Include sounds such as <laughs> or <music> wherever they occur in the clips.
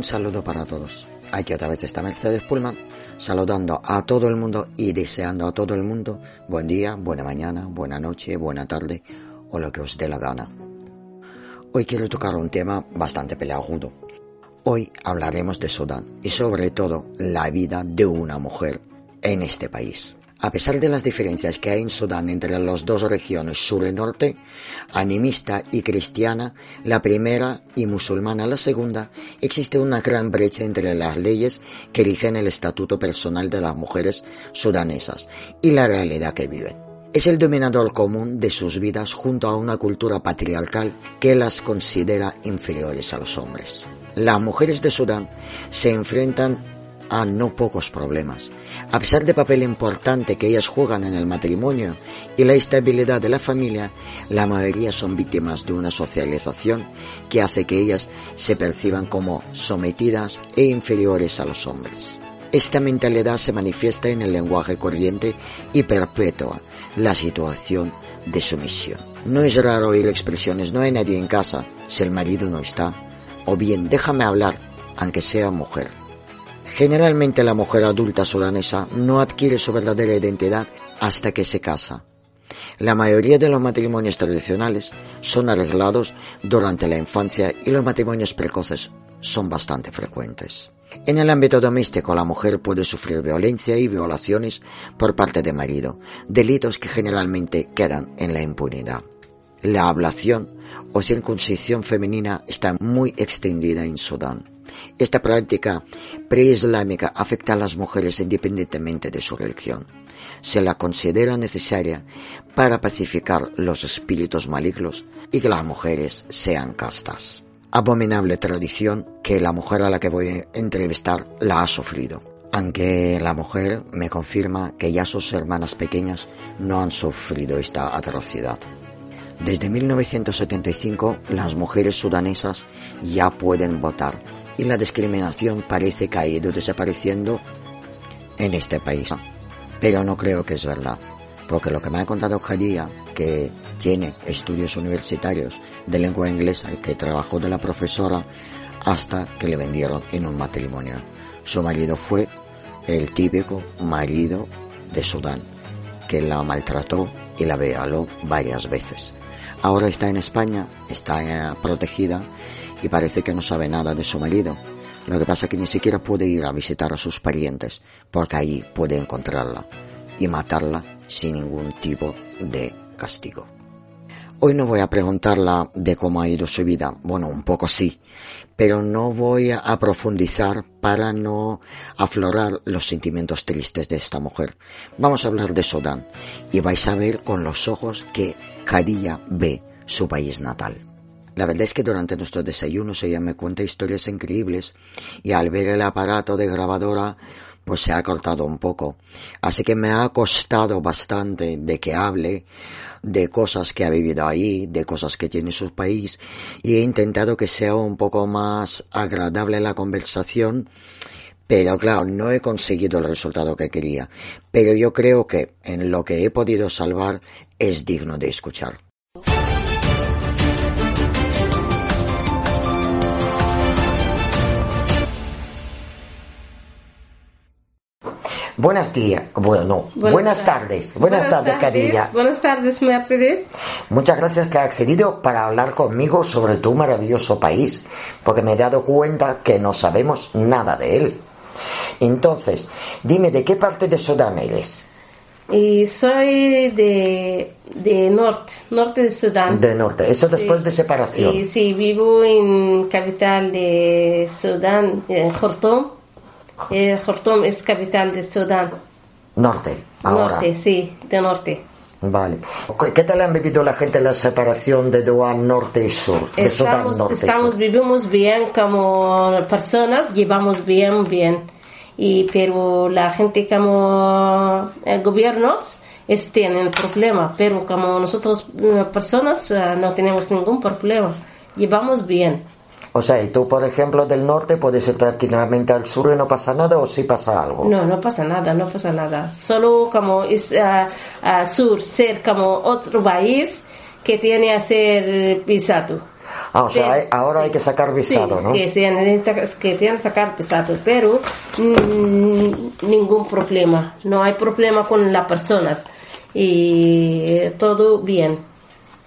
Un saludo para todos. Aquí otra vez está Mercedes Pullman, saludando a todo el mundo y deseando a todo el mundo buen día, buena mañana, buena noche, buena tarde o lo que os dé la gana. Hoy quiero tocar un tema bastante peleagudo. Hoy hablaremos de Sudán y sobre todo la vida de una mujer en este país. A pesar de las diferencias que hay en Sudán entre las dos regiones sur y norte, animista y cristiana, la primera y musulmana la segunda, existe una gran brecha entre las leyes que rigen el estatuto personal de las mujeres sudanesas y la realidad que viven. Es el dominador común de sus vidas junto a una cultura patriarcal que las considera inferiores a los hombres. Las mujeres de Sudán se enfrentan a no pocos problemas. A pesar del papel importante que ellas juegan en el matrimonio y la estabilidad de la familia, la mayoría son víctimas de una socialización que hace que ellas se perciban como sometidas e inferiores a los hombres. Esta mentalidad se manifiesta en el lenguaje corriente y perpetúa la situación de sumisión. No es raro oír expresiones no hay nadie en casa si el marido no está, o bien déjame hablar aunque sea mujer. Generalmente la mujer adulta sudanesa no adquiere su verdadera identidad hasta que se casa. La mayoría de los matrimonios tradicionales son arreglados durante la infancia y los matrimonios precoces son bastante frecuentes. En el ámbito doméstico la mujer puede sufrir violencia y violaciones por parte del marido, delitos que generalmente quedan en la impunidad. La ablación o circuncisión femenina está muy extendida en Sudán. Esta práctica preislámica afecta a las mujeres independientemente de su religión. Se la considera necesaria para pacificar los espíritus malignos y que las mujeres sean castas. Abominable tradición que la mujer a la que voy a entrevistar la ha sufrido. Aunque la mujer me confirma que ya sus hermanas pequeñas no han sufrido esta atrocidad. Desde 1975 las mujeres sudanesas ya pueden votar y la discriminación parece que ha ido desapareciendo en este país. Pero no creo que es verdad, porque lo que me ha contado Jadía, que tiene estudios universitarios de lengua inglesa y que trabajó de la profesora hasta que le vendieron en un matrimonio. Su marido fue el típico marido de Sudán, que la maltrató y la violó varias veces. Ahora está en España, está eh, protegida y parece que no sabe nada de su marido. Lo que pasa es que ni siquiera puede ir a visitar a sus parientes, porque ahí puede encontrarla y matarla sin ningún tipo de castigo. Hoy no voy a preguntarla de cómo ha ido su vida, bueno, un poco sí, pero no voy a profundizar para no aflorar los sentimientos tristes de esta mujer. Vamos a hablar de Sudán y vais a ver con los ojos que Khadija ve su país natal. La verdad es que durante nuestros desayunos ella me cuenta historias increíbles y al ver el aparato de grabadora pues se ha cortado un poco. Así que me ha costado bastante de que hable de cosas que ha vivido ahí, de cosas que tiene su país y he intentado que sea un poco más agradable la conversación pero claro, no he conseguido el resultado que quería. Pero yo creo que en lo que he podido salvar es digno de escuchar. Buenos días, bueno, no, buenas, tardes. Buenas, tardes, Cadilla. Buenas tardes, Mercedes. Muchas gracias que ha accedido para hablar conmigo sobre tu maravilloso país, porque me he dado cuenta que no sabemos nada de él. Entonces, dime, ¿de qué parte de Sudán eres? Y soy de, de norte, norte de Sudán. De norte, eso después de separación. Sí, sí, vivo en capital de Sudán, en Khartoum eh, Khartoum es capital de Sudán. Norte, ahora. Norte, sí, de norte. Vale. ¿Qué tal han vivido la gente la separación de Sudán norte y sur? De estamos, Sudán, norte estamos vivimos bien como personas, llevamos bien, bien. Y, pero la gente como el gobiernos es, tienen problema, pero como nosotros eh, personas eh, no tenemos ningún problema, llevamos bien. O sea, y tú, por ejemplo, del norte puedes ir tranquilamente al sur y no pasa nada o sí pasa algo. No, no pasa nada, no pasa nada. Solo como es uh, sur, ser como otro país que tiene a ser pisado. Ah, o sea, Pero- hay- ahora hay que sacar visado, sí, ¿no? Que, que tienen que sacar visado, pero mm, ningún problema. No hay problema con las personas. Y todo bien.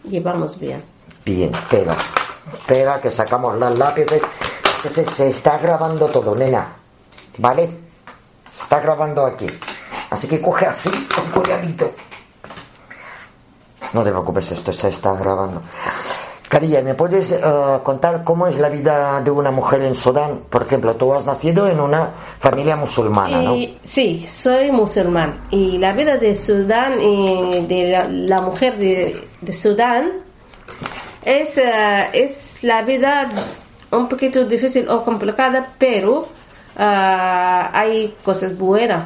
Llevamos bien. Bien, pega. Pega, que sacamos las lápices. Se, está grabando todo, nena. ¿Vale? Se está grabando aquí. Así que coge así, con cuidadito. No te preocupes, esto se está grabando. Carilla, ¿me puedes eh, contar cómo es la vida de una mujer en Sudán? Por ejemplo, tú has nacido en una familia musulmana, ¿no? Y, sí, soy musulmán. Y la vida de Sudán y de la, mujer de Sudán es, eh, es la vida un poquito difícil o complicada, pero ah, hay cosas buenas.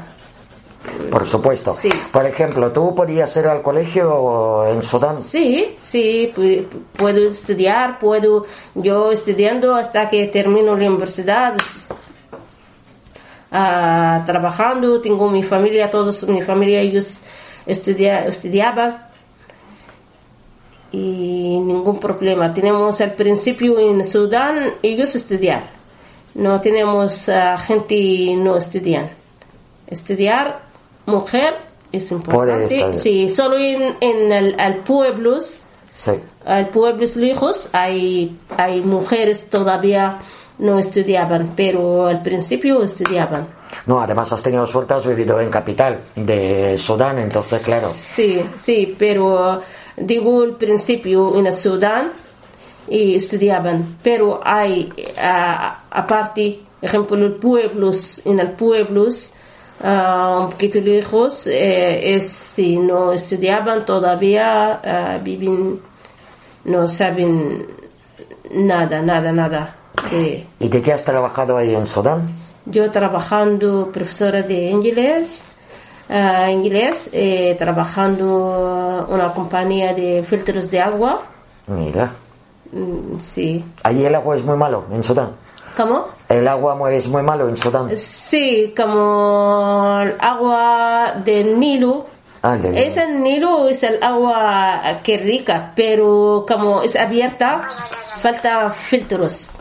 Por supuesto. Sí. Por ejemplo, ¿tú podías ir al colegio en Sudán? Sí, sí, pu- puedo estudiar, puedo yo estudiando hasta que termino la universidad, ah, trabajando, tengo mi familia, todos mi familia ellos estudia, estudiaban y ningún problema. Tenemos al principio en Sudán ellos estudiar, no tenemos ah, gente no estudian. Estudiar, mujer es importante. Sí, solo en, en el, al pueblos, Sí. al pueblos lejos hay, hay mujeres todavía no estudiaban, pero al principio estudiaban. No, además has tenido suerte, has vivido en capital de Sudán, entonces claro. Sí, sí, pero digo al principio en el Sudán y estudiaban, pero hay aparte, ejemplo, los pueblos, en el pueblos ah, un poquito lejos, eh, es si no estudiaban todavía ah, viven, no saben nada, nada, nada. de- ¿Y de qué has trabajado ahí en Sudán? yo trabajando profesora de inglés, ah, inglés eh, trabajando una compañía de filtros de agua. Mira, Mm, sí. allí el agua es muy malo en Sudán. ¿Cómo? El agua es muy malo en Sudán. Sí, como el agua del Nilo. Ah, del- Es el Nilo, es el agua que rica, pero como es abierta, falta filtros.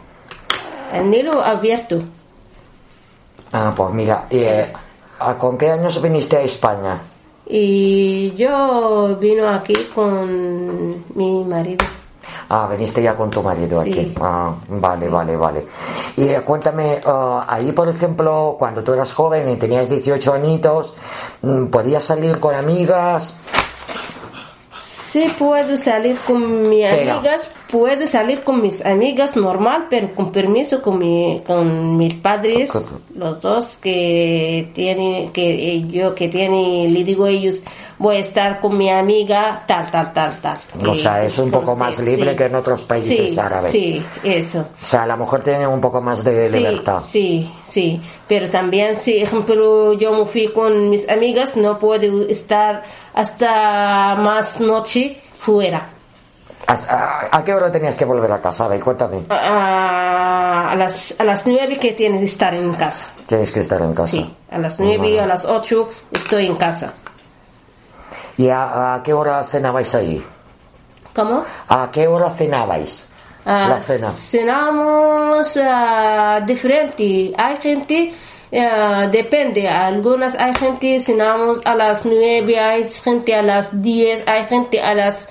El Nilo abierto. Ah, pues mira, eh, ¿a ¿con qué años viniste a España? Y yo vino aquí con mi marido. Ah, viniste ya con tu marido Sí. aquí. Ah, vale, vale, vale. Y eh, cuéntame, ah, ahí por ejemplo, cuando tú eras joven y tenías 18 añitos, mm, ¿podías salir con amigas? Sí puedo salir con mis Pero- amigas, puedo salir con mis amigas normal, pero con permiso con mi, con mis padres, los dos que tienen, que eh, yo que tiene, le digo a ellos, voy a estar con mi amiga, tal, tal, tal, tal. O Y, sea, es un poco más libre sí. que en otros países Sí, árabes. Sí, eso. O sea, la mujer tiene un poco más de Sí, libertad. sí, sí, pero también si, ejemplo, yo me fui con mis amigas, no puedo estar hasta más noche fuera. ¿A, qué hora tenías que volver a casa? A ver, cuéntame. A, a las, a las nueve que tienes que estar en casa. Tienes que estar en casa. Sí, a las nueve, a las ocho estoy en casa. ¿Y a, a qué hora cenabais ahí? ¿Cómo? ¿A qué hora cenabais? Ah, la cena. Cenamos ah, diferente. Hay gente, ah, depende. Algunas hay gente cenamos a las nueve, hay gente a las diez, hay gente a las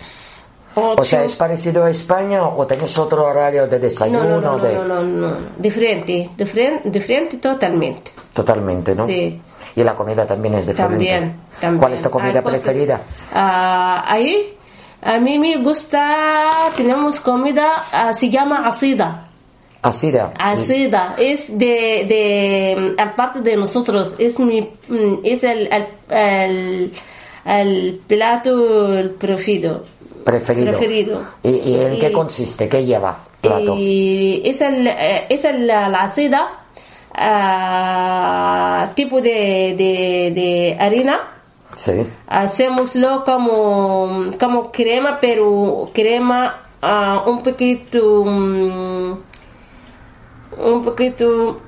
ocho. O sea, ¿es parecido a España o tenéis otro horario de no, desayuno? no, no, no, de... no, no, no. Diferente, diferente, diferente totalmente. Totalmente, ¿no? Sí. Y la comida también es diferente. También, también. ¿Cuál es tu comida cosas- preferida? Ah, ahí, a mí me gusta, tenemos comida, ah, se llama asida. Asida. Asida, es de, de, aparte de nosotros, es mi, mm, es el, el, el, el plato preferido. Preferido. preferido. ¿Y, y en qué consiste? ¿Qué lleva? Plato. Y es, el, eh, es el, la asida, ah, tipo de, de, de harina. Sí. Hacemoslo como, como crema, pero crema ah, un poquito, mm, un poquito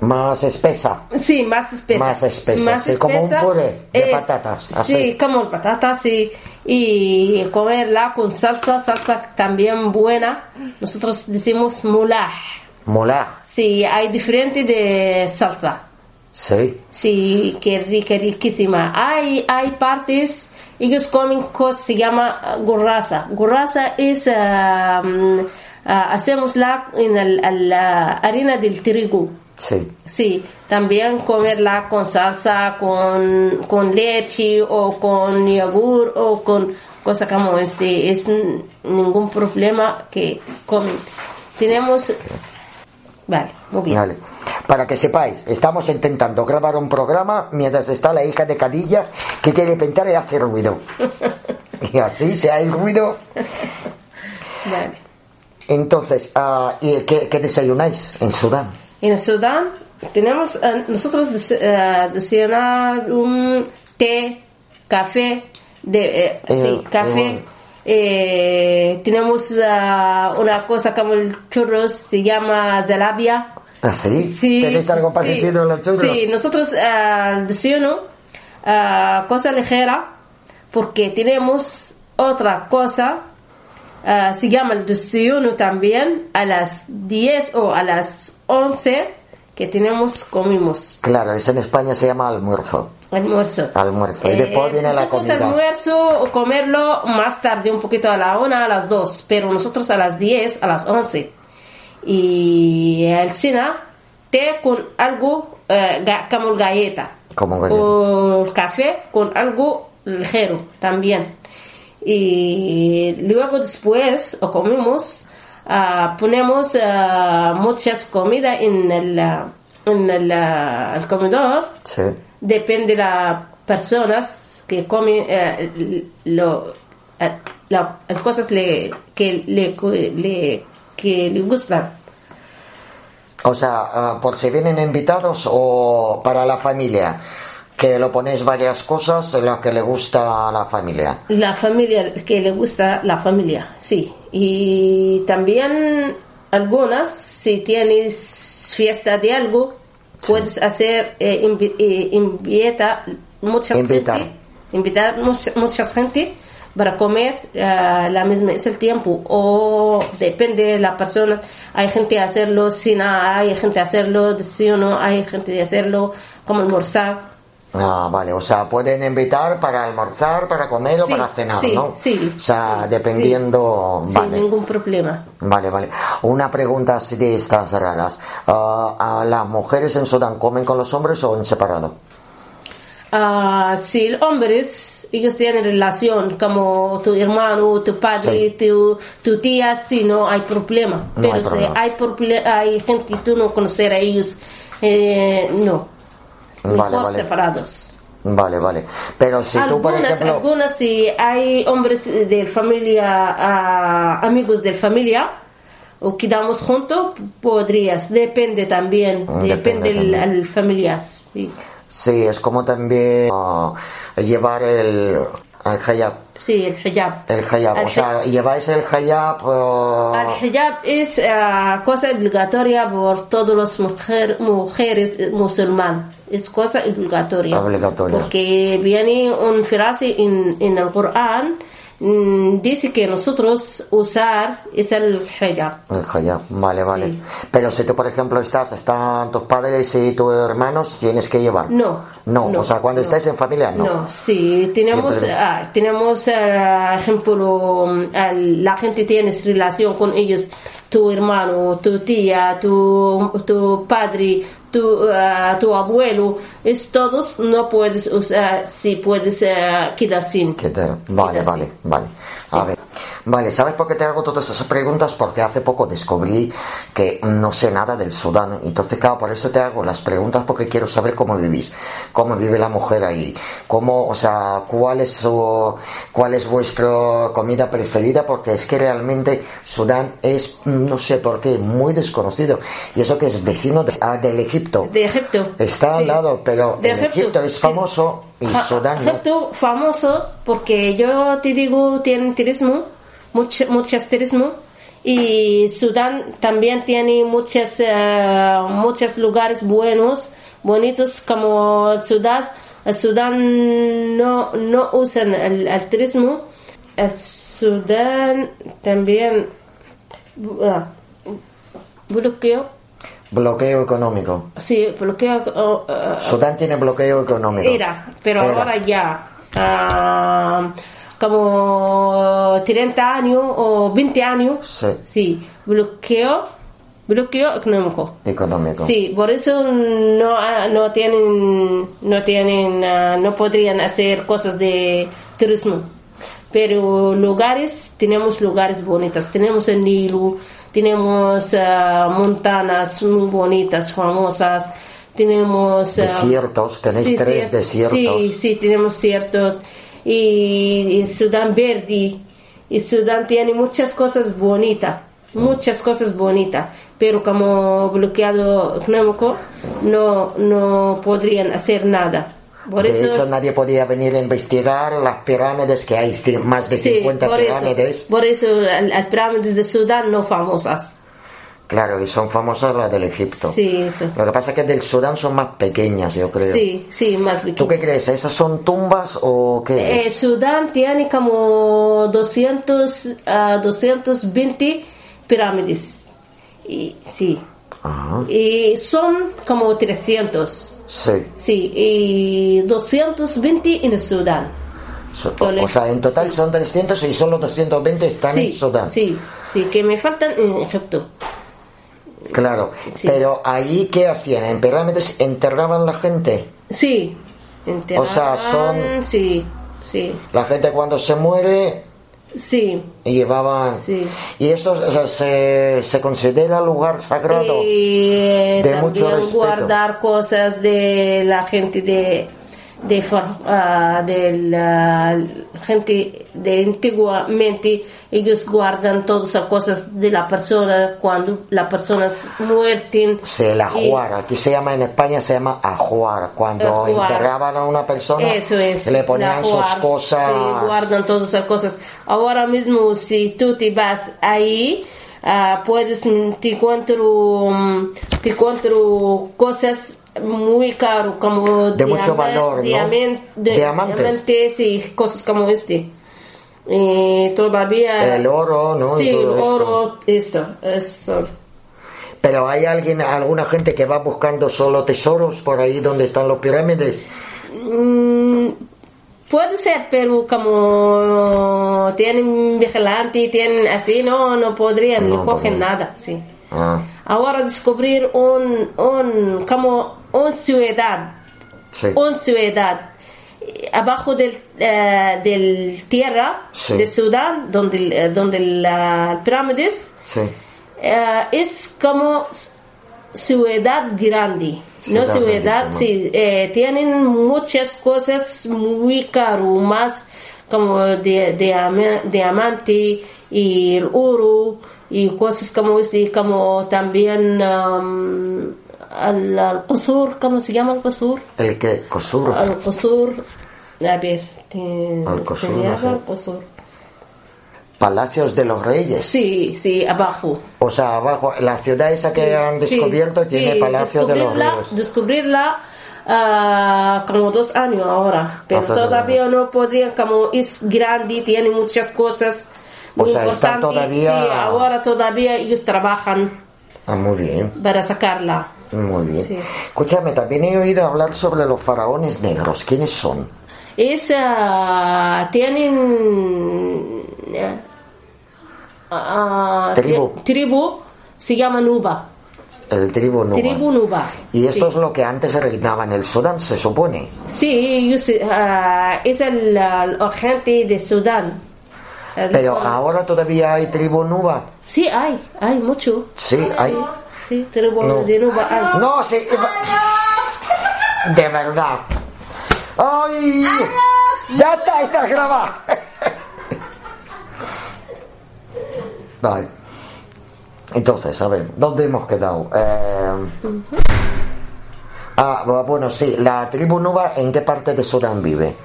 Más espesa. Sí, más espesa. Más espesa, sí, como un puré de patatas, así. Sí, como patatas, sí. Y comerla con salsa, salsa también buena. Nosotros decimos mulaj. Mulaj. Sí, hay diferente de salsa. Sí. Sí, que rica, riquísima. Hay, hay partes, ellos comen cosas, se llama uh, gurrasa. Gurrasa es, um, uh, hacemos la en la harina del trigo. Sí. Sí, también comerla con salsa, con, con leche o con yogur o con cosas como este. Es ningún problema que comen. Tenemos... Vale, muy bien. Vale. Para que sepáis, estamos intentando grabar un programa mientras está la hija de Cadilla que quiere pintar y hace ruido. <laughs> y así se hay ruido. Vale. Entonces, uh, ¿y qué, qué desayunáis en Sudán? En Sudán tenemos, uh, nosotros uh, desayunar un té, café, de, eh, sí, Eh, café. igual. Eh, tenemos uh, una cosa como el churros, se llama zalabia. ¿Ah, sí? Sí, ¿Tenéis algo sí. parecido a los churros? Sí, nosotros uh, desayuno uh, cosa ligera porque tenemos otra cosa, uh, se llama el desayuno también, a las 10 o a las 11 que tenemos, comimos Claro, eso en España se llama almuerzo. almuerzo. Almuerzo. Y después viene la nosotros comida. almuerzo o comerlo más tarde, un poquito a la una, a las dos, pero nosotros a las 10, a las 11. Y el cena, té con algo eh, como galleta. Como galleta. O café con algo ligero también. Y luego después o comemos, ah, ponemos ah, muchas comidas en el, ah, en el, el comedor Sí. depende de las personas que comen eh, lo, eh, la- las cosas le, que, le, le- que le gustan. O sea, por si vienen invitados o para la familia, que lo ponéis varias cosas en las que le gusta a la familia. La familia, que le gusta la familia, sí. Y también algunas, si tienes fiesta de algo, puedes hacer, eh, invi- eh, invita muchas Invitar. gente, invitar mucha, mucha gente para comer eh, la misma es el tiempo o depende de la persona hay gente a hacerlo cena hay gente a hacerlo desayuno hay gente de hacerlo como almorzar Ah, vale, o sea, pueden invitar para almorzar, para comer o Sí, para cenar, sí, ¿no? sí. O sea, dependiendo. sin Vale. ningún problema Vale, vale. Una pregunta así de estas raras. Ah, ¿A las mujeres en Sudán comen con los hombres o en separado? Ah, si los hombres, ellos tienen relación como tu hermano, tu padre, tu, tu tía, si no hay problema. No Pero hay si problema. hay, proble- hay gente tú no conocer a ellos, eh, no. Mejor vale. separados. Vale, vale. Pero si tú, por algunas, ejemplo. algunas, si hay hombres de familia, ah, amigos de familia, o quedamos juntos, podrías. Depende también. Mm, depende Depende también. al familiar. Sí. Sí, es como también ah, llevar el, el hijab. sí, el hijab. El hijab. El O sea, lleváis el hijab. ah, El hijab es ah, cosa obligatoria por todas las mujer, mujeres eh, musulmanas. Es cosa obligatoria. Obligatoria. Porque viene un frase en, en el Corán, mm, dice que nosotros usar es el hijab. El hijab, vale, vale. Sí. Pero si tú, por ejemplo, estás, están tus padres y tus hermanos, tienes que llevar. No. No, o sea, cuando no. estáis en familia, no. No, sí, tenemos, ah, tenemos ah, ejemplo, mm, la gente tiene relación con ellos, tu hermano, tu tía, tu, tu padre, tu, ah, tu abuelo, es todos, no puedes usar, si puedes ah, quedar sin. Vale, vale, vale. A ver. Vale, ¿sabes por qué te hago todas esas preguntas? Porque hace poco descubrí que no sé nada del Sudán. Entonces, claro, por eso te hago las preguntas porque quiero saber cómo vivís, cómo vive la mujer ahí, cómo, o sea, cuál es su, cuál es vuestra comida preferida, porque es que realmente Sudán es, no sé por qué, muy desconocido. Y eso que es vecino de- ah, del Egipto. De Egipto. Está al lado, pero De el Egipto es famoso No. Egipto famoso porque yo te digo, tienen turismo, mucho, muchas turismo y Sudán también tiene muchos eh, muchos lugares buenos bonitos como Sudán el Sudán no no usan el, el turismo el Sudán también ah, bloqueo Bloqueo económico. sí bloqueo ah, Sudán tiene bloqueo económico. era pero Era. ahora ya ah, como 30 años o 20 años Sí, Sí, bloqueo, bloqueo económico. económico. Sí, por eso no, ah, no tienen, no tienen, ah, no podrían hacer cosas de turismo. Pero lugares, tenemos lugares bonitos. Tenemos el Nilo, tenemos ah, montañas muy bonitas, famosas. Tenemos ah, Desiertos, tenéis tres desiertos. Sí, sí, tenemos ciertos. Y, y Sudán Verde. Y Sudán tiene muchas cosas bonitas, muchas cosas bonitas. Pero como bloqueado económico, no, no podrían hacer nada. Por de eso hecho, es- nadie podía venir a investigar las pirámides que hay, más de sí, 50 por eso, pirámides. por eso las pirámides de Sudán no famosas. Claro, y son famosas las del Egipto. Sí, eso. Lo que pasa es que del Sudán son más pequeñas, yo creo. Sí, sí, más ¿Tú pequeño. qué crees? ¿Esas son tumbas o qué Eh, es? Sudán tiene como 200, ah, 220 pirámides. Y, sí. Ajá, Y son como 300. sí. Sí, y 220 en el Sudán. So- o sea, en total Sí. son 300 y solo 220 están Sí, en Sudán. sí, sí, que me faltan en Egipto. Claro. Sí. Pero ahí, ¿qué hacían? ¿En pirámides enterraban la gente? Sí. O sea, son- enterraban, Sí, sí, La gente cuando se muere sí. llevaban... Sí. Y eso o sea, se, se considera lugar sagrado. Y eh, De mucho también respeto. guardar cosas de la gente de de, for- ah, de la gente de antiguamente ellos guardan todas las cosas de la persona cuando la persona muerte Se el ajuar, aquí se llama en España se llama ajuar, cuando Ajuar. enterraban a una persona Eso es. le ponían la sus cosas. Sí, guardan todas esas cosas. Ahora mismo, si tú te vas ahí, ah, puedes, te encuentro, mm, te encuentro cosas muy caras, como De mucho valor, ¿no? diaman- de- Diamantes. diamantes y cosas como este. Y todavía. El oro, ¿no? Sí, el esto. oro, esto, eso. Pero hay alguien, alguna gente que va buscando solo tesoros por ahí donde están los pirámides. Mm, puede ser, pero como tienen vigilante, tienen así, no, no podrían, No, no, cogen no. nada, sí. Ah, Ahora descubrir un, un, como un ciudad, sí. un ciudad abajo del, eh, del tierra Sí. de Sudán, donde, eh, donde las pirámides, Sí. eh, es como ciudad grande. No Ciudad ciudad, sí, eh, tienen muchas cosas muy caro, más como de, de ama- diamante y el oro y cosas como este, como también um, al, al qusur, ¿cómo se llama el qusur? El que Kosur. Al qusur, a ver, se qusur, no sé. el qusur. Palacios de los Reyes. Sí, sí, abajo. O sea, abajo, la ciudad esa que han descubierto sí, tiene Palacios de los Reyes. Descubrirla ah, como dos años ahora, pero todavía no podrían, como es grande, tiene muchas cosas. O muy sea, está importantes. todavía- Sí, ahora todavía ellos trabajan Ah, muy bien. para sacarla. Muy bien. Sí. Escúchame, también he oído hablar sobre los faraones negros. ¿Quiénes son? Es, ah, tienen... ah, Tribu. tribu, se llama Nuba. El tribu Nuba. Tribu Nuba. Y esto Sí. es lo que antes reinaba en el Sudán, se supone. Sí, ah, es el, el de Sudán. Pero ahora todavía hay tribu Nuba. Sí, hay, hay mucho. Sí, hay. Sí, tribu No. de Nuba hay. No, sí. De verdad. ¡Ay! ¡Ya está! ¡Está grabado! <laughs> Vale. Entonces, a ver, ¿dónde hemos quedado? Eh, Ah, bueno, sí, la tribu Nuba, ¿en qué parte de Sudán vive?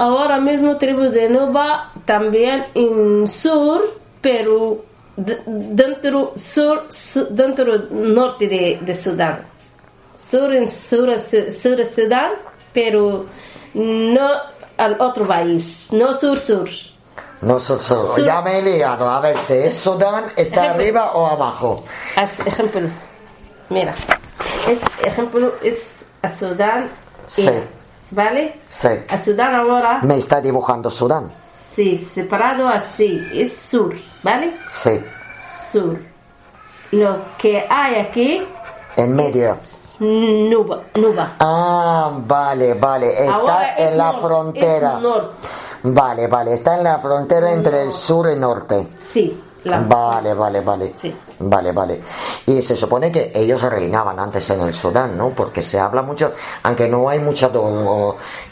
Ahora mismo tribu de Nuba también en sur, pero dentro sur, su- dentro norte de, de Sudán. Sur en sur, sur de Sudán, pero no al otro país, no sur sur. No, sur, sur. Sur. Ya me he liado. A ver, si es Sudán, ¿está Ejemplo. arriba o abajo? As- ejemplo, mira, es, ejemplo es a Sudán, Sí. era, ¿vale? Sí. A Sudán ahora, Me está dibujando Sudán. sí, separado así, es sur, ¿vale? Sí. Sur. Lo que hay aquí, En medio. nuba, nuba. Ah, vale, vale. Está Ahora es en la frontera. es norte. Vale, vale. Está en la frontera entre el sur y norte. Sí, la- Vale, vale, vale. Sí. Vale, vale. Y se supone que ellos reinaban antes en el Sudán, ¿no? Porque se habla mucho, aunque no hay mucha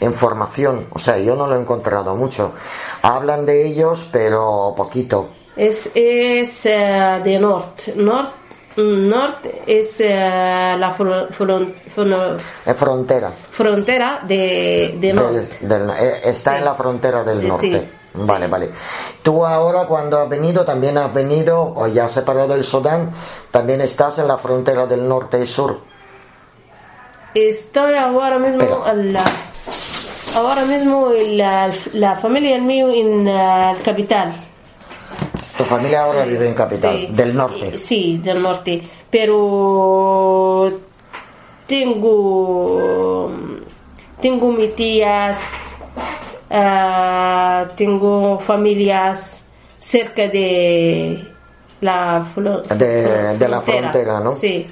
información, o sea, yo no lo he encontrado mucho. Hablan de ellos, pero poquito. Es, es eh, de norte. Norte norte es eh, la fron- fron- fron- Es frontera. frontera de, de Del- norte. del- eh, está Sí. en la frontera del norte. sí, Vale, vale. Tú ahora cuando has venido, también has venido, o ya separado del Sudán, también estás en la frontera del norte y sur. Estoy ahora mismo Espera. en la, ahora mismo en la, la familia mío en la capital. Tu familia ahora vive en capital, Sí. del norte. Sí, del norte. Pero tengo tengo mis tías, ah, tengo familias cerca de la De- de la frontera, ¿no? Sí.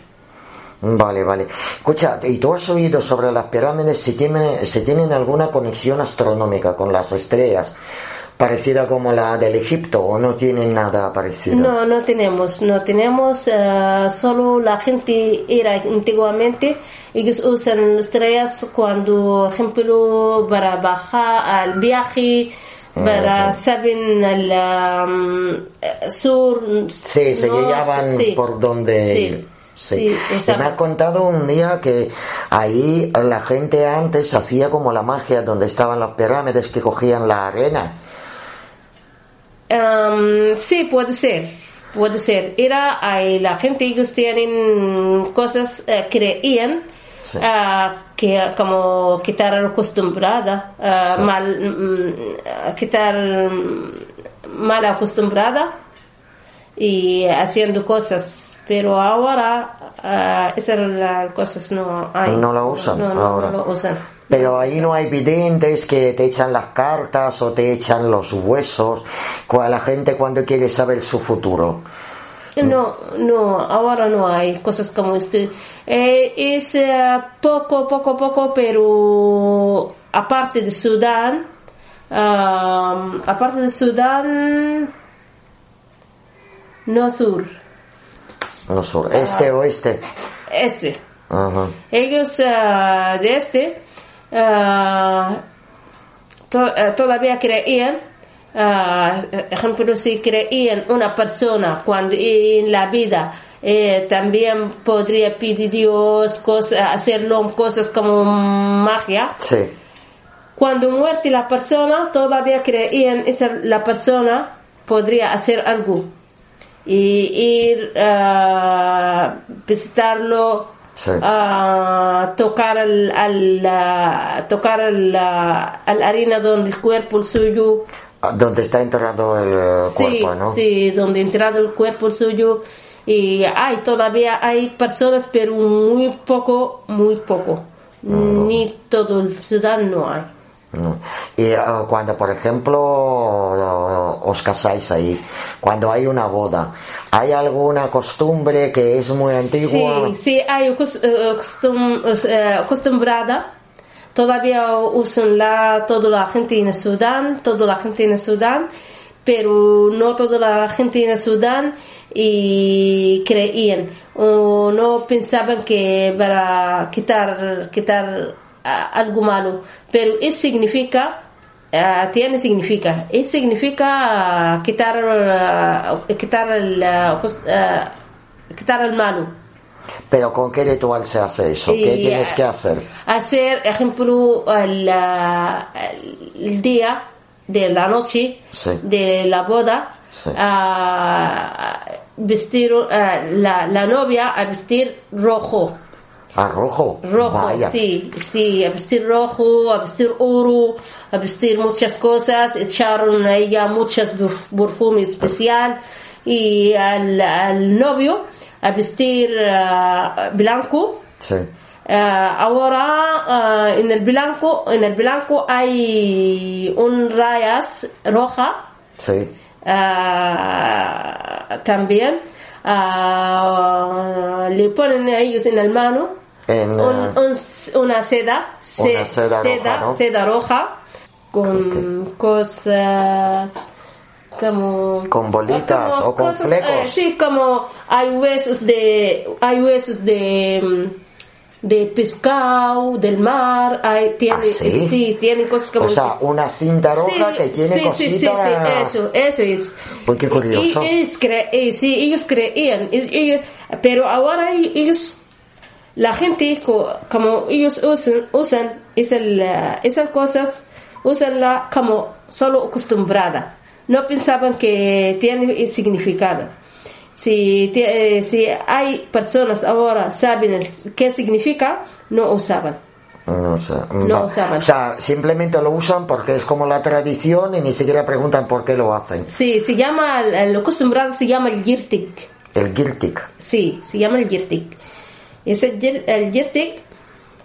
Vale, vale. Escucha, ¿y tú has oído sobre las pirámides si tienen, si tienen alguna conexión astronómica con las estrellas? Parecida como la del Egipto o no tienen nada parecido? No, no tenemos, no tenemos, eh, solo la gente era antiguamente, ellos usan estrellas cuando, ejemplo, para bajar al viaje, para saben al um, eh, sur. Sí, se norte, guiaban sí. por donde Sí, ir. Sí. sí, Y me has contado un día que ahí la gente antes hacía como la magia donde estaban las pirámides que cogían la arena. Um, sí, puede ser, puede ser. Era ahí la gente, ellos tienen cosas, eh, creían Sí. ah, que como quitar acostumbrada, Sí. mal, mm, ah, quitar mal acostumbrada y haciendo cosas. Pero ahora ah, esas las cosas no hay. No la usan No, no, ahora. no lo usan. Pero ahí no hay videntes que te echan las cartas o te echan los huesos. La gente cuando quiere saber su futuro. No, no, ahora no hay cosas como este. Eh, es eh, poco, poco, poco, pero aparte de Sudán, am, aparte de Sudán, no sur, No sur, este oeste. este. Ajá. Ellos eh, de este ah, to- eh, todavía creían, ah, ejemplo, si creían una persona cuando en la vida eh, también podría pedir Dios cosas, hacerlo cosas como magia. Sí. Cuando muerte la persona, todavía creían esa la persona podría hacer algo y ir a visitarlo, Sí. a tocar al, al, ah, tocar al, ah, al harina donde el cuerpo suyo, Ah, Donde está enterrado el eh, sí, cuerpo, ¿no? sí, donde enterrado el cuerpo suyo y hay todavía hay personas pero muy poco, muy poco, ni todo el Sudán no hay. No. Y ah, cuando, por ejemplo, ah, os casáis ahí, cuando hay una boda, ¿hay alguna costumbre que es muy antigua? Sí, sí, hay eh, costum- eh, acostumbrada. Todavía usan la, toda la gente en Sudán, toda la gente en Sudán, pero no toda la gente en Sudán y creían o no pensaban que para quitar, quitar algo malo. Pero eso significa tiene significa eso significa ah, quitar ah, quitar el ah, ah, quitar el malo Pero ¿con qué ritual se hace eso? ¿Qué Y, tienes ah, que hacer? hacer ejemplo el, ah, el día de la noche Sí. de la boda Sí. ah, vestir la, la novia a vestir rojo. ¿A rojo? Rojo, Vaya. sí, sí, a vestir rojo, a vestir oro, a vestir muchas cosas, echaron a ella muchas perf- perfumes especial y al, al novio a vestir ah, blanco. Sí. Ah, ahora ah, en el blanco, en el blanco hay un rayas roja Sí. ah, también ah, le ponen a ellos en el mano En, un- eh, un- una seda, se- Una seda roja, ¿no? seda roja con cosas como Con bolitas como o con cosas, flecos. eh, sí como hay huesos de hay huesos de mm, de pescado del mar hay tiene ¿Ah, sí? sí, tiene cosas como O sea, una cinta roja que tiene sí, sí, cositas. sí, sí, eso, eso es. Uy, qué curioso. Y- ellos cre- eh, sí, ellos creían, ellos- pero ahora ellos, la gente, co- como ellos usan, usan esa, la- esas cosas, usanla como solo acostumbrada. No pensaban que tiene significado. Si, eh, si hay personas ahora saben el- qué significa, no usaban. No sé. No Va- usaban. O sea, simplemente lo usan porque es como la tradición y ni siquiera preguntan por qué lo hacen. Sí, se llama, lo acostumbrado se llama el girtik. El girtik. Sí, se llama el girtik. Ese el girtik,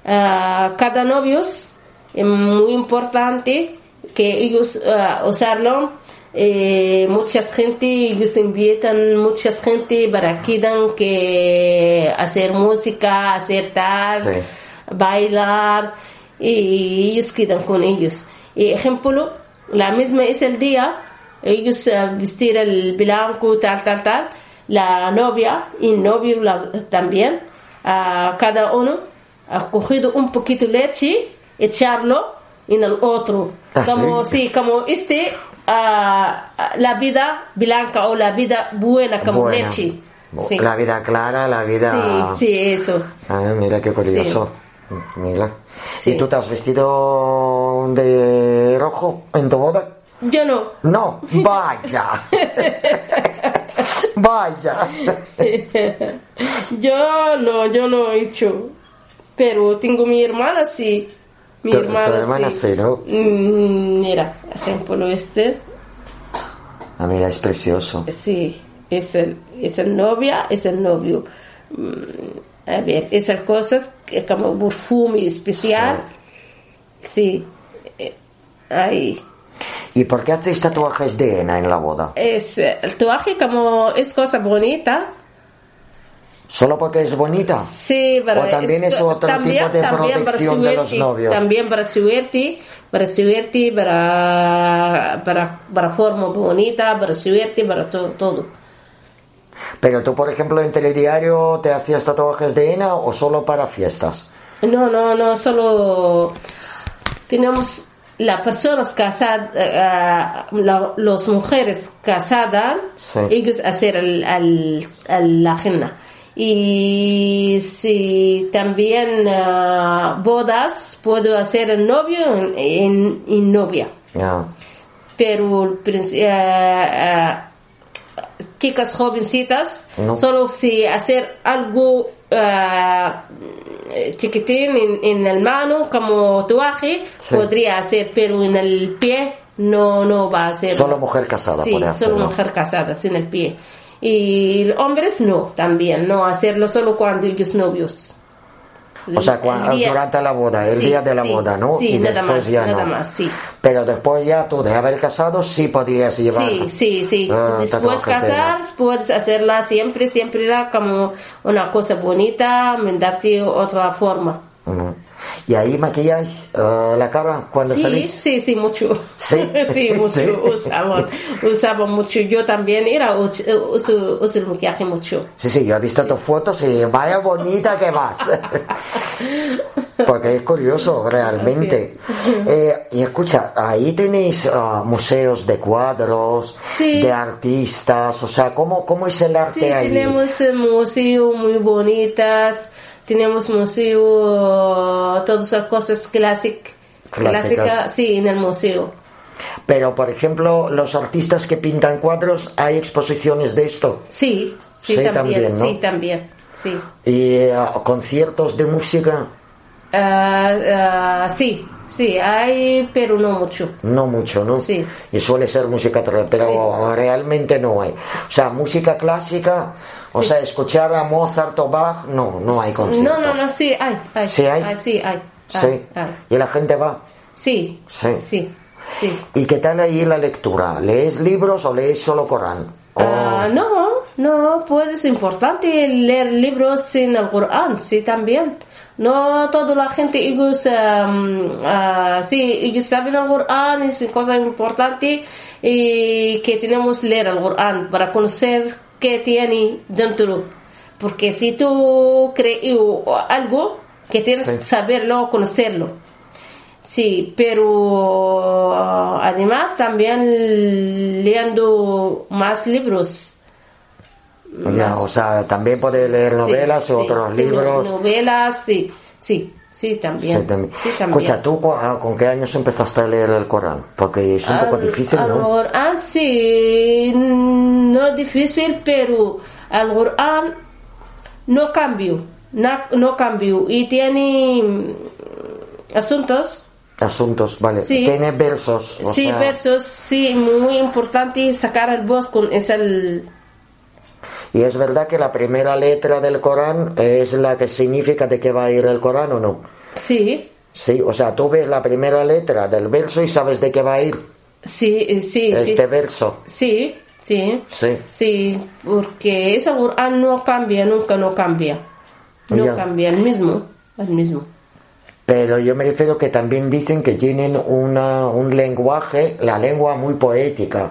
ah, cada novios es muy importante que ellos ah, usarlo. Eh, muchas gente, ellos invitan muchas gente para que dan que hacer música, hacer tal, Sí. bailar y ellos quedan con ellos. Y ejemplo, la misma es el día, ellos eh, vestir el blanco, tal, tal, tal, la novia y novio también, a cada uno ha cogido un poquito de leche, echarlo en el otro. Ah, como, sí. sí, como este, ah, la vida blanca o la vida buena, como Buena. leche. Sí. La vida clara, la vida. sí, sí, eso. Ah, mira qué curioso. Mira. ¿Y tú te has vestido de rojo en tu boda? Yo no. No, vaya. <laughs> vaya. Yo no, yo no he hecho. Pero tengo mi hermana, sí. Mi Tu- tu hermana, hermana sí, ¿no? Mm, Mira, ejemplo este. Ah, mira, es precioso. Sí, es el, es el novia, es el novio. Mm, A ver, esas cosas como perfume especial. Sí. Eh, Ahí. ¿Y por qué hacéis tatuajes de henna en la boda? Es, eh, el tatuaje como es cosa bonita. ¿Solo porque es bonita? Sí, pero O también es otro tipo de protección de los novios. También para suerte, para suerte, para, para, para forma bonita, para suerte, para todo. todo. Pero tú, por ejemplo, en telediario te hacías tatuajes de henna o solo para fiestas? No, no, no, solo tenemos las personas casadas, eh, la- las mujeres casadas, Sí. ellos hacer el, el- el- la henna. Y si también ah, bodas, puedo hacer el novio en, en- y novia. Pero eh, eh, chicas jovencitas, No. solo si hacer algo eh, chiquitín en, en el mano como tatuaje, Sí. podría hacer, pero en el pie no, no va a hacer. Solo mujer casada Sí, puede solo mujer casada, sin el pie. Y hombres no, también, no hacerlo solo cuando ellos novios. O sea, día- durante la boda, el Sí, día de la sí, boda, ¿no? Sí, y nada después más, ya nada no. más, sí. Pero después ya tú de haber casado sí podías llevar. Sí, sí, sí. ah, Después casar, puedes hacerla siempre, siempre era como una cosa bonita, darte otra forma. ¿Y ahí maquilláis eh, la cara cuando Sí, salís? sí, sí, mucho. Sí. <laughs> sí, mucho. Sí. Usaban, usaban mucho. Yo también era, uso, uso, el maquillaje mucho. Sí, sí, yo he visto tus fotos y vaya bonita que vas. <laughs> Porque es curioso, realmente. Eh, y escucha, ahí tenéis ah, museos de cuadros, de artistas, o sea, ¿cómo, cómo es el arte Sí, ahí? tenemos eh, museos muy bonitas, tenemos museo, todas las cosas clásicas, Clásicas. clásicas, sí, en el museo. Pero, por ejemplo, los artistas que pintan cuadros, ¿hay exposiciones de esto? Sí, sí, Sí, también, también, ¿no? sí, también, sí. ¿Y eh, conciertos de música? Ah, ah, sí, sí, hay, pero no mucho. No mucho, ¿no? Sí. Y suele ser música pero realmente no hay. O sea, música clásica, o Sí. sea, escuchar a Mozart o Bach, no, no hay conciertos. No, no, no, sí, hay, hay. ¿Sí hay? sí, hay. Sí. hay, hay. Y la gente va. Sí, Sí. sí, sí. ¿Y qué tal ahí la lectura? ¿Lees libros o lees solo Corán? O- Ah, no, no, pues es importante leer libros en el Corán, sí, también. No toda la gente, ellos, am, ah, sí, ellos saben el Corán, es una cosa importante y que tenemos que leer el Corán para conocer qué tiene dentro. Porque si tú crees algo, que tienes Sí. que saberlo, conocerlo. Sí, pero ah, además también leyendo más libros. Ya, Más- o sea, también puedes leer Sí, novelas o sí, otros sí, libros. no- novelas, sí, sí, sí, también. Sí, también. Sí, también. Escucha, ¿tú ah, con qué años empezaste a leer el Corán? Porque es un poco Al- difícil, al ¿no? Corán, sí, no es difícil, pero al Corán no cambio, na- no, cambio. Y tiene mm, asuntos, Asuntos, vale. Sí. Tiene versos. o sí, sea, versos, sí, muy importante sacar el voz con es el... Y es verdad que la primera letra del Corán es la que significa de qué va a ir el Corán o no. Sí, Sí, o sea, tú ves la primera letra del verso y sabes de qué va a ir sí, sí, sí. este verso. Sí, sí. Sí. Sí, porque ese Corán no cambia, nunca no cambia. No Ya. cambia, el mismo, el mismo. Pero yo me refiero que también dicen que tienen una, un lenguaje, la lengua muy poética,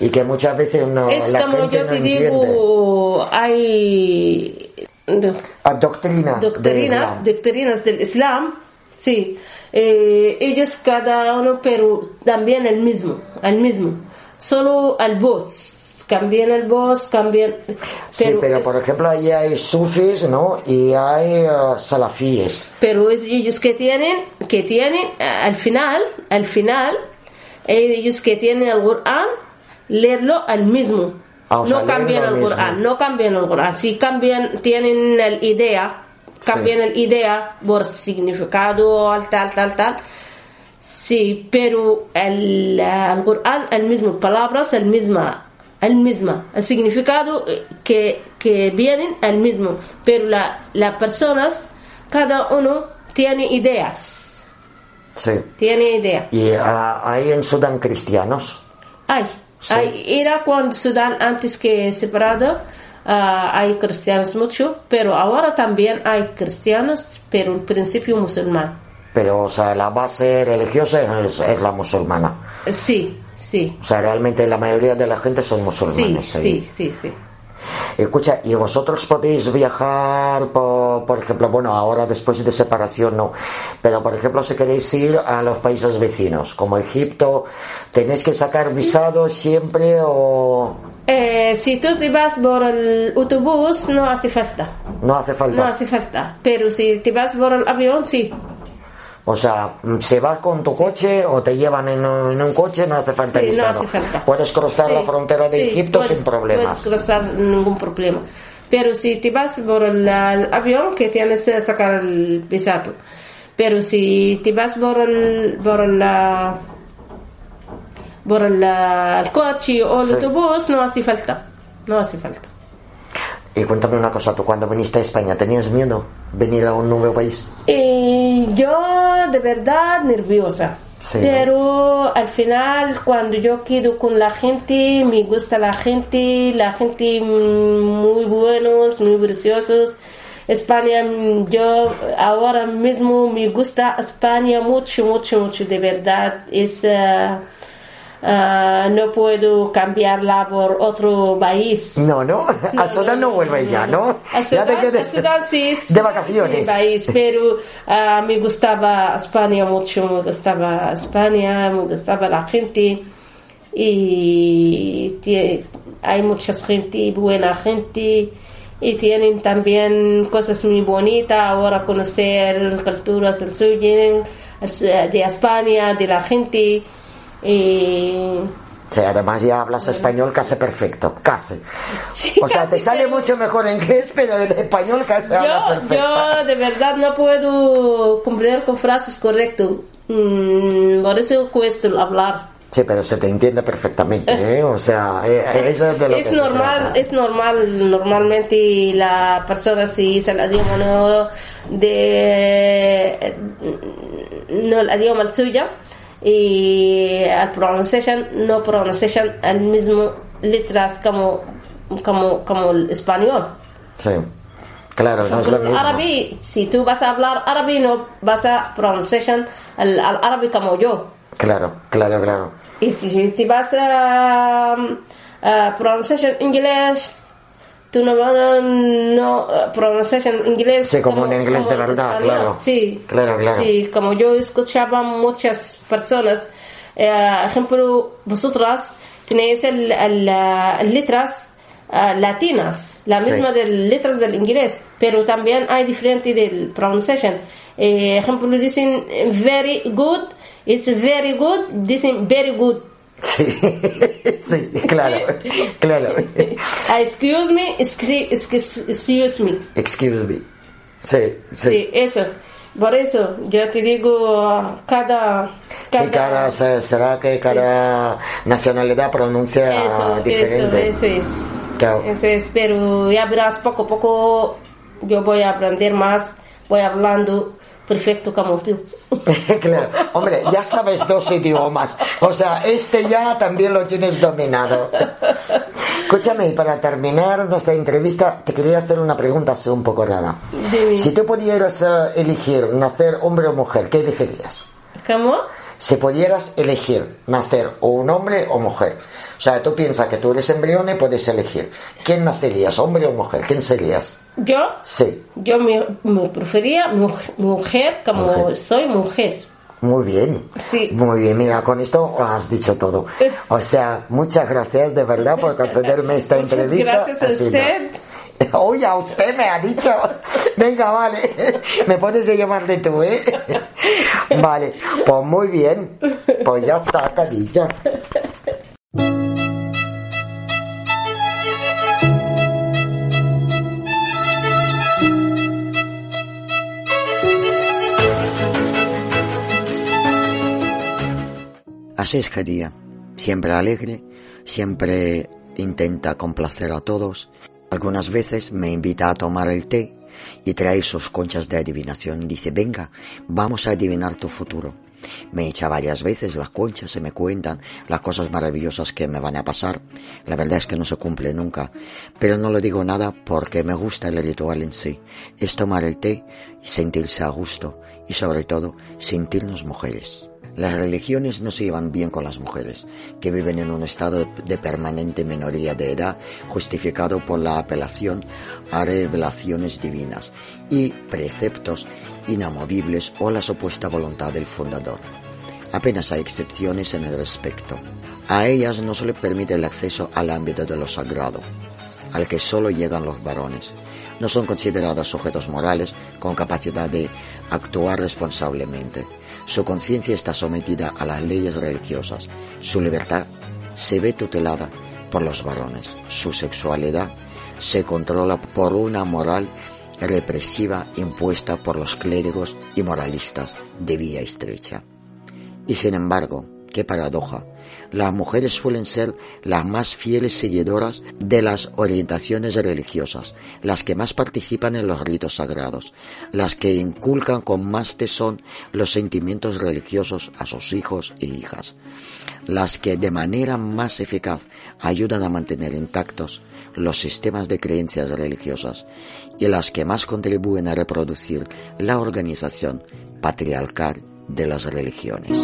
y que muchas veces no, es la como gente yo no te entiende. digo, hay do- Ah, doctrinas, de doctrinas, doctrinas del Islam, sí, eh, ellos cada uno, pero también el mismo, el mismo. Solo el voz, cambian el voz, cambian... sí, pero es- por ejemplo ahí hay sufis, ¿no? Y hay eh, salafíes. pero es ellos que tienen que tienen eh, al final al final ellos que tienen el Corán leerlo al mismo. Ah, o sea, no cambian el mismo. no cambian el Corán. Si cambian tienen la idea cambian la idea por significado tal tal tal sí pero el, el Corán el mismo palabras el misma el misma. El significado eh, que, que vienen el mismo. Pero la las personas cada uno tiene ideas. Sí. tiene idea. Y ah, hay en Sudán cristianos. hay Sí. era cuando Sudán antes que separado ah, hay cristianos mucho pero ahora también hay cristianos pero en principio musulmán Pero, o sea, la base religiosa es, es la musulmana. Sí sí O sea, realmente la mayoría de la gente son sí musulmanes. ahí. sí sí sí Escucha, ¿y vosotros podéis viajar, por, por ejemplo, bueno, ahora después de separación no, pero por ejemplo, si queréis ir a los países vecinos, como Egipto, ¿tenéis que sacar visado siempre o Eh, si tú te vas por el autobús no hace falta. No hace falta? no hace falta. Pero si te vas por el avión sí O sea, ¿se va con tu coche o te llevan en un, en un coche? No hace falta Sí, no hace falta. Puedes cruzar Sí, la frontera de Egipto puedes- sin problemas. Puedes cruzar ningún problema. Pero si te vas por el, el avión, que tienes que sacar el visado. Pero si te vas por el, por la, por el, el coche o el autobús, no hace falta. No hace falta. Y cuéntame una cosa, tú cuando viniste a España, ¿tenías miedo venir a un nuevo país? Y yo de verdad nerviosa. Sí, Pero al final cuando yo quedo con la gente, me gusta la gente, la gente muy buenos, muy preciosos. España, yo ahora mismo me gusta España mucho, mucho, mucho, de verdad. Es, ah, ah, no puedo cambiarla por otro país. No, no, a Sudán no vuelve ya, ¿no? A Ya te Sudán, a Sudán sí, de vacaciones. sí, país, pero ah, me gustaba España mucho, me gustaba España, me gustaba la gente y hay mucha gente, buena gente y tienen también cosas muy bonitas, ahora conocer culturas del sur de España, de la gente Y Sí, además ya hablas español casi perfecto, casi. o sea, te sale mucho mejor en inglés, pero en español casi habla perfecto. Yo de verdad no puedo comprender con frases correctas. Mm, por eso cuesta hablar. Sí, pero se te entiende perfectamente, ¿eh? O sea, eh, eso es de lo es normal, es normal, normalmente la persona si se la idioma no de no el idioma suyo y al pronunciation no pronunciation el mismo letras como como como el español. Sí. Claro, no es lo mismo. Árabe, si tú vas a hablar árabe no vas a pronunciation al, al árabe como yo. Claro, claro, claro. Y si, si vas a, a pronunciation inglés, tú no vas a no, pronunciation inglés. Sí, como, en inglés de verdad, claro. Sí, claro, claro. Sí, como yo escuchaba muchas personas, eh, ejemplo, vosotras tenéis el, el, el letras Uh, latinas, la misma de letras del inglés, pero también hay diferente del pronunciation. Eh, ejemplo, dicen very good, it's very good, dicen very good. Sí, <laughs> sí, claro, <laughs> claro. excuse me, excuse, excuse me. Excuse me. Sí, sí. Sí, eso. Por eso, yo te digo, cada... cada sí, cada, será que cada nacionalidad pronuncia eso, diferente. Eso, eso es. Eso es, pero ya verás, poco a poco yo voy a aprender más, voy hablando perfecto como tú. <laughs> claro, hombre, ya sabes dos idiomas, o sea, este ya también lo tienes dominado. Escúchame, y para terminar nuestra entrevista, te quería hacer una pregunta así un poco rara. Si tú pudieras eh, elegir nacer hombre o mujer, ¿qué elegirías? ¿Cómo? Si pudieras elegir nacer o un hombre o mujer, o sea, tú piensas que tú eres embrión y puedes elegir. ¿Quién nacerías, hombre o mujer? ¿Quién serías? ¿Yo? Sí. Yo me, prefería mujer, como soy mujer. Muy bien. Sí. Muy bien, mira, con esto has dicho todo. <laughs> O sea, muchas gracias de verdad por concederme esta entrevista. Gracias a usted. <laughs> Oye, a usted me ha dicho. <laughs> Venga, vale. Me puedes llamar de tú, ¿eh? Vale, pues muy bien. Pues ya está, Cadilla. Así es día, siempre alegre, siempre intenta complacer a todos. Algunas veces me invita a tomar el té y trae sus conchas de adivinación y dice, venga, vamos a adivinar tu futuro. Me echa varias veces las conchas, se me cuentan las cosas maravillosas que me van a pasar. La verdad es que no se cumple nunca, pero no le digo nada porque me gusta el ritual en sí. Es tomar el té y sentirse a gusto y sobre todo sentirnos mujeres. Las religiones no se llevan bien con las mujeres, que viven en un estado de permanente minoría de edad justificado por la apelación a revelaciones divinas y preceptos inamovibles o la supuesta voluntad del fundador. Apenas hay excepciones en el respecto. A ellas no se les permite el acceso al ámbito de lo sagrado, al que solo llegan los varones. No son consideradas sujetos morales con capacidad de actuar responsablemente su conciencia está sometida a las leyes religiosas. Su libertad se ve tutelada por los varones. Su sexualidad se controla por una moral represiva impuesta por los clérigos y moralistas de vía estrecha. Y sin embargo, qué paradoja, las mujeres suelen ser las más fieles seguidoras de las orientaciones religiosas, las que más participan en los ritos sagrados, las que inculcan con más tesón los sentimientos religiosos a sus hijos e hijas, las que de manera más eficaz ayudan a mantener intactos los sistemas de creencias religiosas y las que más contribuyen a reproducir la organización patriarcal de las religiones.